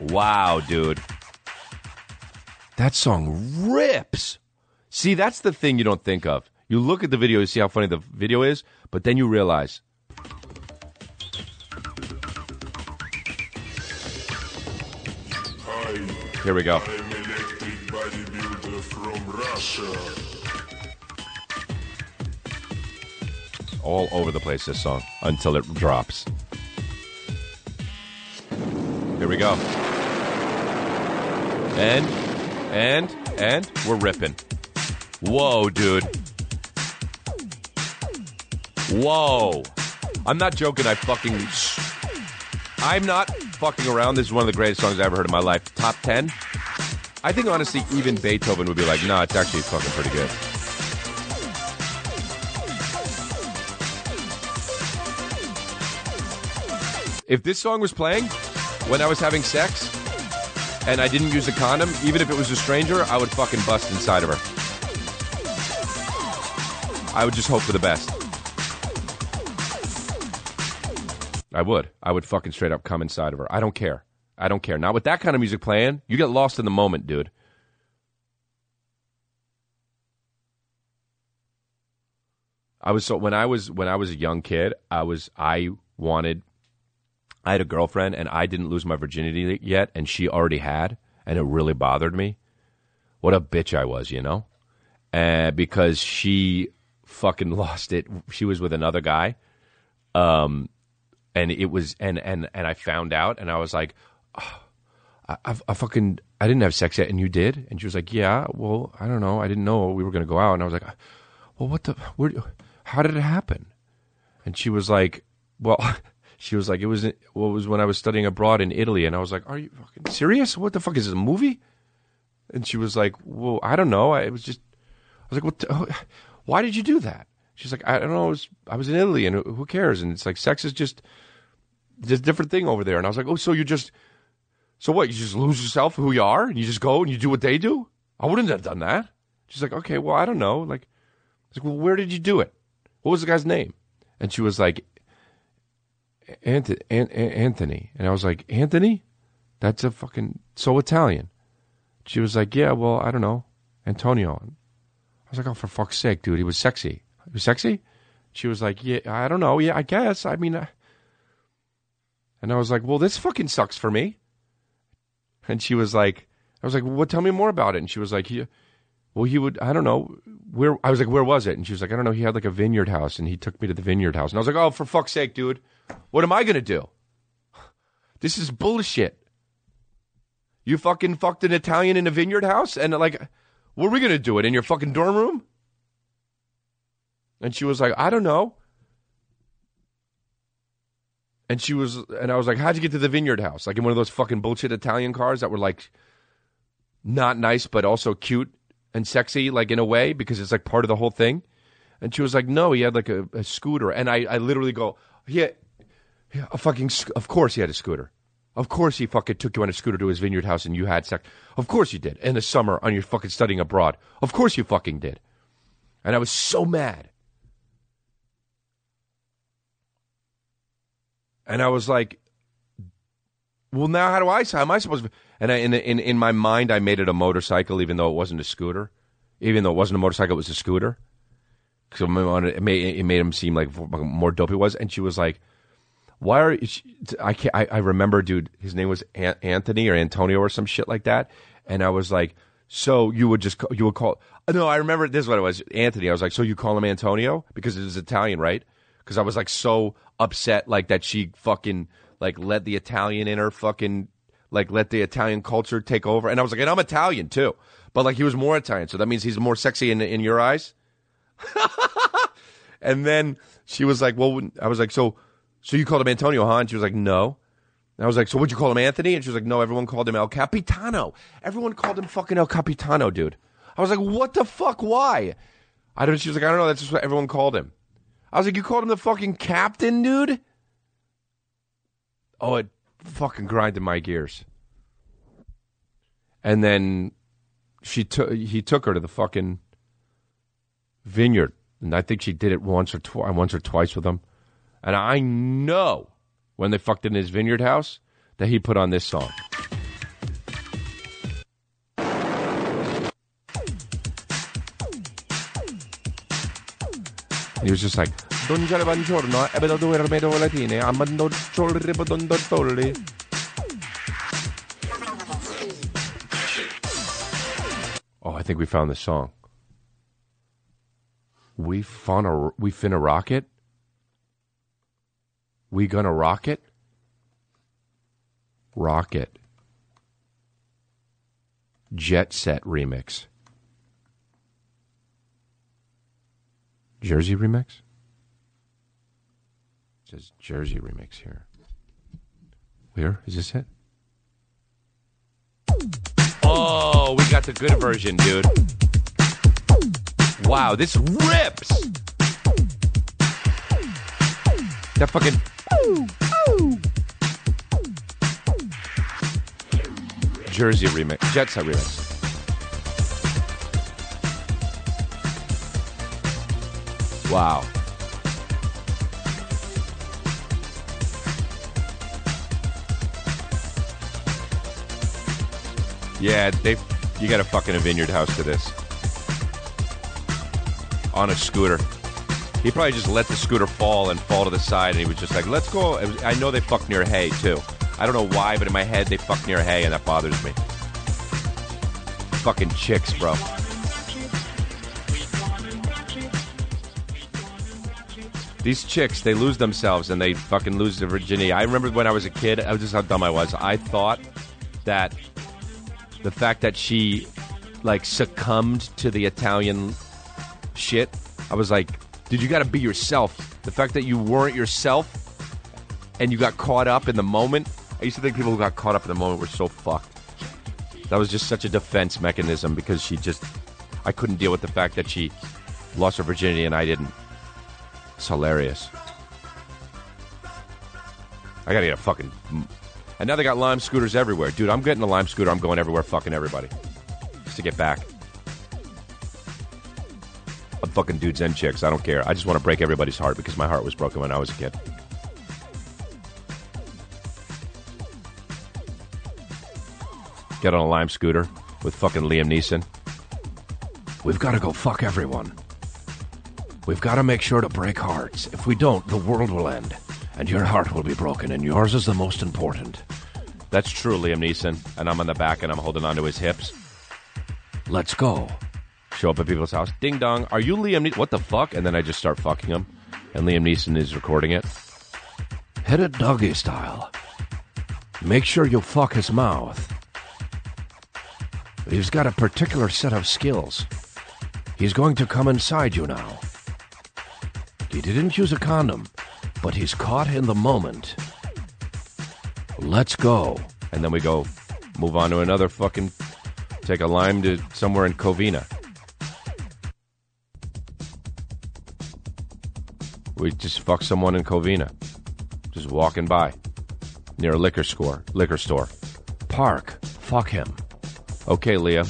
Wow, dude. That song rips. See, that's the thing you don't think of. You look at the video, you see how funny the video is, but then you realize Here we go. All over the place, this song, until it drops. Here we go. And, and, and, we're ripping. Whoa, dude. Whoa. I'm not joking. I fucking. I'm not fucking around. This is one of the greatest songs I ever heard in my life. Top 10? I think honestly, even Beethoven would be like, no, it's actually fucking pretty good. If this song was playing when I was having sex and I didn't use a condom, even if it was a stranger, I would fucking bust inside of her. I would just hope for the best. I would. I would fucking straight up come inside of her. I don't care. I don't care. Not with that kind of music playing. You get lost in the moment, dude. I was so when I was when I was a young kid, I was I wanted I had a girlfriend and I didn't lose my virginity yet and she already had and it really bothered me. What a bitch I was, you know? And because she fucking lost it. She was with another guy. Um and it was and and and I found out and I was like oh, I, I fucking I didn't have sex yet and you did? And she was like yeah well I don't know. I didn't know we were gonna go out. And I was like uh, well what the where how did it happen? And she was like well she was like it was well, it was when I was studying abroad in Italy and I was like are you fucking serious? What the fuck is this a movie? And she was like well I don't know. I was just I was like what the, why did you do that she's like I don't know I was, I was in Italy and who cares and it's like sex is just a different thing over there and I was like oh so you just so what? You just lose yourself who you are, and you just go and you do what they do. I wouldn't have done that. She's like, okay, well, I don't know. Like, I was like, well, where did you do it? What was the guy's name? And she was like, Anthony. Anthony. And I was like, Anthony? That's a fucking so Italian. She was like, yeah, well, I don't know, Antonio. I was like, oh, for fuck's sake, dude, he was sexy. Was sexy. She was like, yeah, I don't know. Yeah, I guess. I mean, I... and I was like, well, this fucking sucks for me. And she was like, I was like, well, tell me more about it. And she was like, he, well, he would, I don't know, where, I was like, where was it? And she was like, I don't know, he had like a vineyard house and he took me to the vineyard house. And I was like, oh, for fuck's sake, dude, what am I going to do? This is bullshit. You fucking fucked an Italian in a vineyard house? And like, what are we going to do it in your fucking dorm room? And she was like, I don't know. And she was, and I was like, how'd you get to the vineyard house? Like in one of those fucking bullshit Italian cars that were like not nice, but also cute and sexy, like in a way, because it's like part of the whole thing. And she was like, no, he had like a, a scooter. And I, I literally go, yeah, yeah, a fucking, of course he had a scooter. Of course he fucking took you on a scooter to his vineyard house and you had sex. Of course you did. In the summer on your fucking studying abroad. Of course you fucking did. And I was so mad. And I was like, well, now how do I? How am I supposed to? And I, in, in in my mind, I made it a motorcycle, even though it wasn't a scooter. Even though it wasn't a motorcycle, it was a scooter. Because it made it made him seem like more dope he was. And she was like, "Why are she, I can't? I, I remember, dude. His name was Anthony or Antonio or some shit like that." And I was like, "So you would just you would call? No, I remember this is what it was, Anthony. I was like, so you call him Antonio because it was Italian, right? Because I was like so upset like that she fucking like let the Italian in her fucking like let the Italian culture take over. And I was like, and I'm Italian too, but like he was more Italian, so that means he's more sexy in in your eyes. and then she was like, well, I was like, so so you called him Antonio, huh? And she was like, no. And I was like, so would you call him Anthony? And she was like, no, everyone called him El Capitano. Everyone called him fucking El Capitano, dude. I was like, what the fuck? Why? I don't. She was like, I don't know. That's just what everyone called him. I was like, you called him the fucking captain, dude? Oh, it fucking grinded my gears. And then she took he took her to the fucking vineyard, and I think she did it once or once or twice with him. And I know when they fucked in his vineyard house that he put on this song. He was just like, Don Giale Bangiorno, ebbe da due amando ciolri don dottolli. Oh, I think we found the song. We finna, we finna rocket? We gonna rock rocket? Rocket. Jet Set remix. Jersey remix? It says Jersey remix here. Where is this it? Oh, we got the good version, dude. Wow, this rips. That fucking. Jersey remix, Jet remix. Wow. Yeah, they. You got to fucking a vineyard house to this. On a scooter. He probably just let the scooter fall and fall to the side, and he was just like, "Let's go." Was- I know they fuck near hay too. I don't know why, but in my head they fuck near hay, and that bothers me. Fucking chicks, bro. These chicks, they lose themselves and they fucking lose their virginity. I remember when I was a kid, I was just how dumb I was. I thought that the fact that she like succumbed to the Italian shit, I was like, dude, you got to be yourself. The fact that you weren't yourself and you got caught up in the moment. I used to think people who got caught up in the moment were so fucked. That was just such a defense mechanism because she just, I couldn't deal with the fact that she lost her virginity and I didn't. It's hilarious. I gotta get a fucking. And now they got lime scooters everywhere. Dude, I'm getting a lime scooter. I'm going everywhere fucking everybody. Just to get back. I'm fucking dudes and chicks. I don't care. I just want to break everybody's heart because my heart was broken when I was a kid. Get on a lime scooter with fucking Liam Neeson. We've got to go fuck everyone. We've got to make sure to break hearts. If we don't, the world will end. And your heart will be broken, and yours is the most important. That's true, Liam Neeson. And I'm on the back and I'm holding onto his hips. Let's go. Show up at people's house. Ding dong. Are you Liam Neeson? What the fuck? And then I just start fucking him. And Liam Neeson is recording it. Hit it doggy style. Make sure you fuck his mouth. He's got a particular set of skills. He's going to come inside you now. He didn't use a condom, but he's caught in the moment. Let's go. And then we go move on to another fucking take a lime to somewhere in Covina. We just fuck someone in Covina. Just walking by. Near a liquor store. Liquor store. Park. Fuck him. Okay, Leah.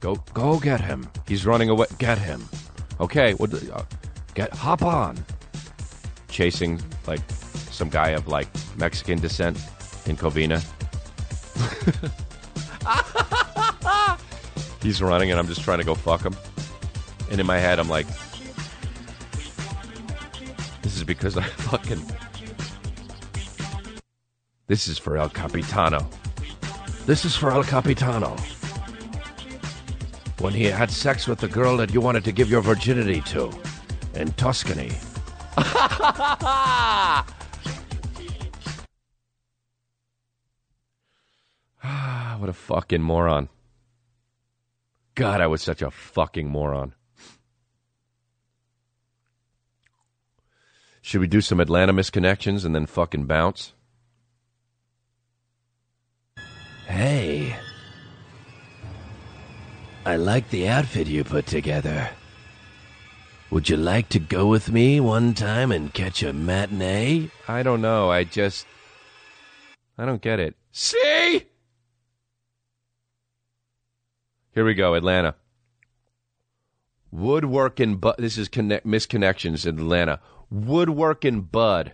Go go get him. He's running away. Get him. Okay, what uh, get hop on. Chasing like some guy of like Mexican descent in Covina. He's running and I'm just trying to go fuck him. And in my head I'm like This is because I fucking This is for El Capitano. This is for El Capitano. When he had sex with the girl that you wanted to give your virginity to in Tuscany. Ah, what a fucking moron. God, I was such a fucking moron. Should we do some Atlanta misconnections and then fucking bounce? Hey. I like the outfit you put together. Would you like to go with me one time and catch a matinee? I don't know. I just. I don't get it. See? Here we go, Atlanta. Woodworking Bud. This is connect- misconnections in Atlanta. Woodworking Bud.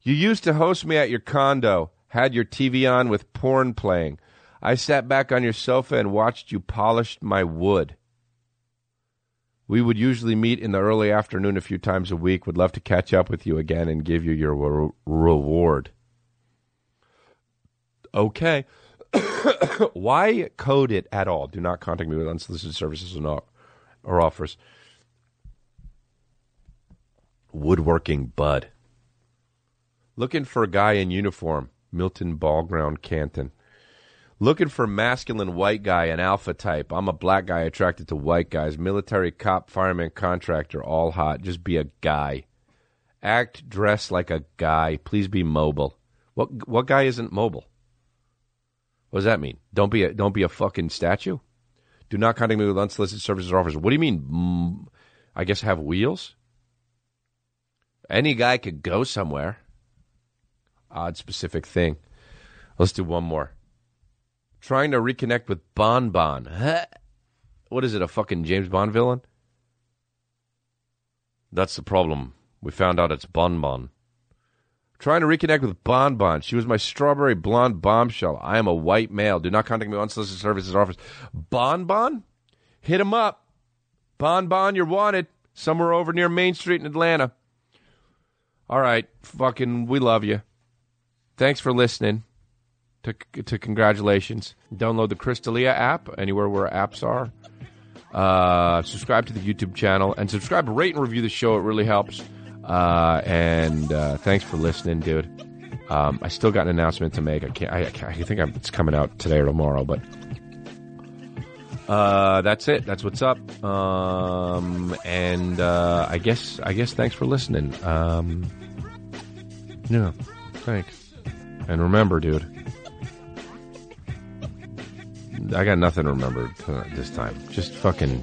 You used to host me at your condo, had your TV on with porn playing. I sat back on your sofa and watched you polish my wood. We would usually meet in the early afternoon a few times a week. Would love to catch up with you again and give you your re- reward. Okay. Why code it at all? Do not contact me with unsolicited services or, offers. Woodworking Bud. Looking for a guy in uniform. Milton Ballground Canton. Looking for masculine white guy, an alpha type. I'm a black guy attracted to white guys. Military, cop, fireman, contractor, all hot. Just be a guy. Act, dress like a guy. Please be mobile. What what guy isn't mobile? What does that mean? Don't be a don't be a fucking statue. Do not contact me with unsolicited services or offers. What do you mean? I guess have wheels. Any guy could go somewhere. Odd specific thing. Let's do one more. Trying to reconnect with Bon Bon. What is it? A fucking James Bond villain? That's the problem. We found out it's Bon Bon. Trying to reconnect with Bon Bon. She was my strawberry blonde bombshell. I am a white male. Do not contact me on solicitor services office. Bon Bon? Hit him up. Bon Bon, you're wanted. Somewhere over near Main Street in Atlanta. All right. Fucking, we love you. Thanks for listening. To, to congratulations. Download the Crystalia app anywhere where apps are. Uh, subscribe to the YouTube channel and subscribe, rate, and review the show. It really helps. Uh, and uh, thanks for listening, dude. Um, I still got an announcement to make. I can't. I, I think I'm, it's coming out today or tomorrow, but uh, that's it. That's what's up. Um, and uh, I guess I guess thanks for listening. Um, yeah, thanks. And remember, dude, I got nothing to remember uh, this time. Just fucking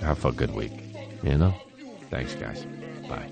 have a good week. You know. Thanks, guys. Bye.